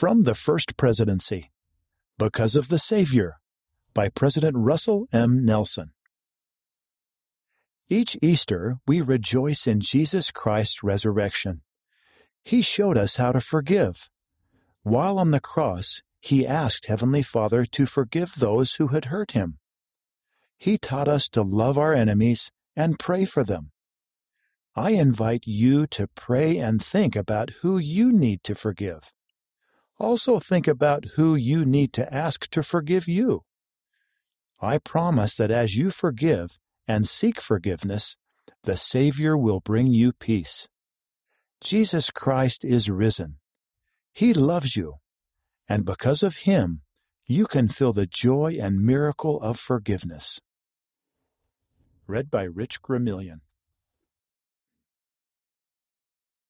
From the First Presidency Because of the Savior by President Russell M. Nelson. Each Easter, we rejoice in Jesus Christ's resurrection. He showed us how to forgive. While on the cross, he asked Heavenly Father to forgive those who had hurt him. He taught us to love our enemies and pray for them. I invite you to pray and think about who you need to forgive. Also, think about who you need to ask to forgive you. I promise that as you forgive and seek forgiveness, the Savior will bring you peace. Jesus Christ is risen. He loves you, and because of Him, you can feel the joy and miracle of forgiveness. Read by Rich Gramillion.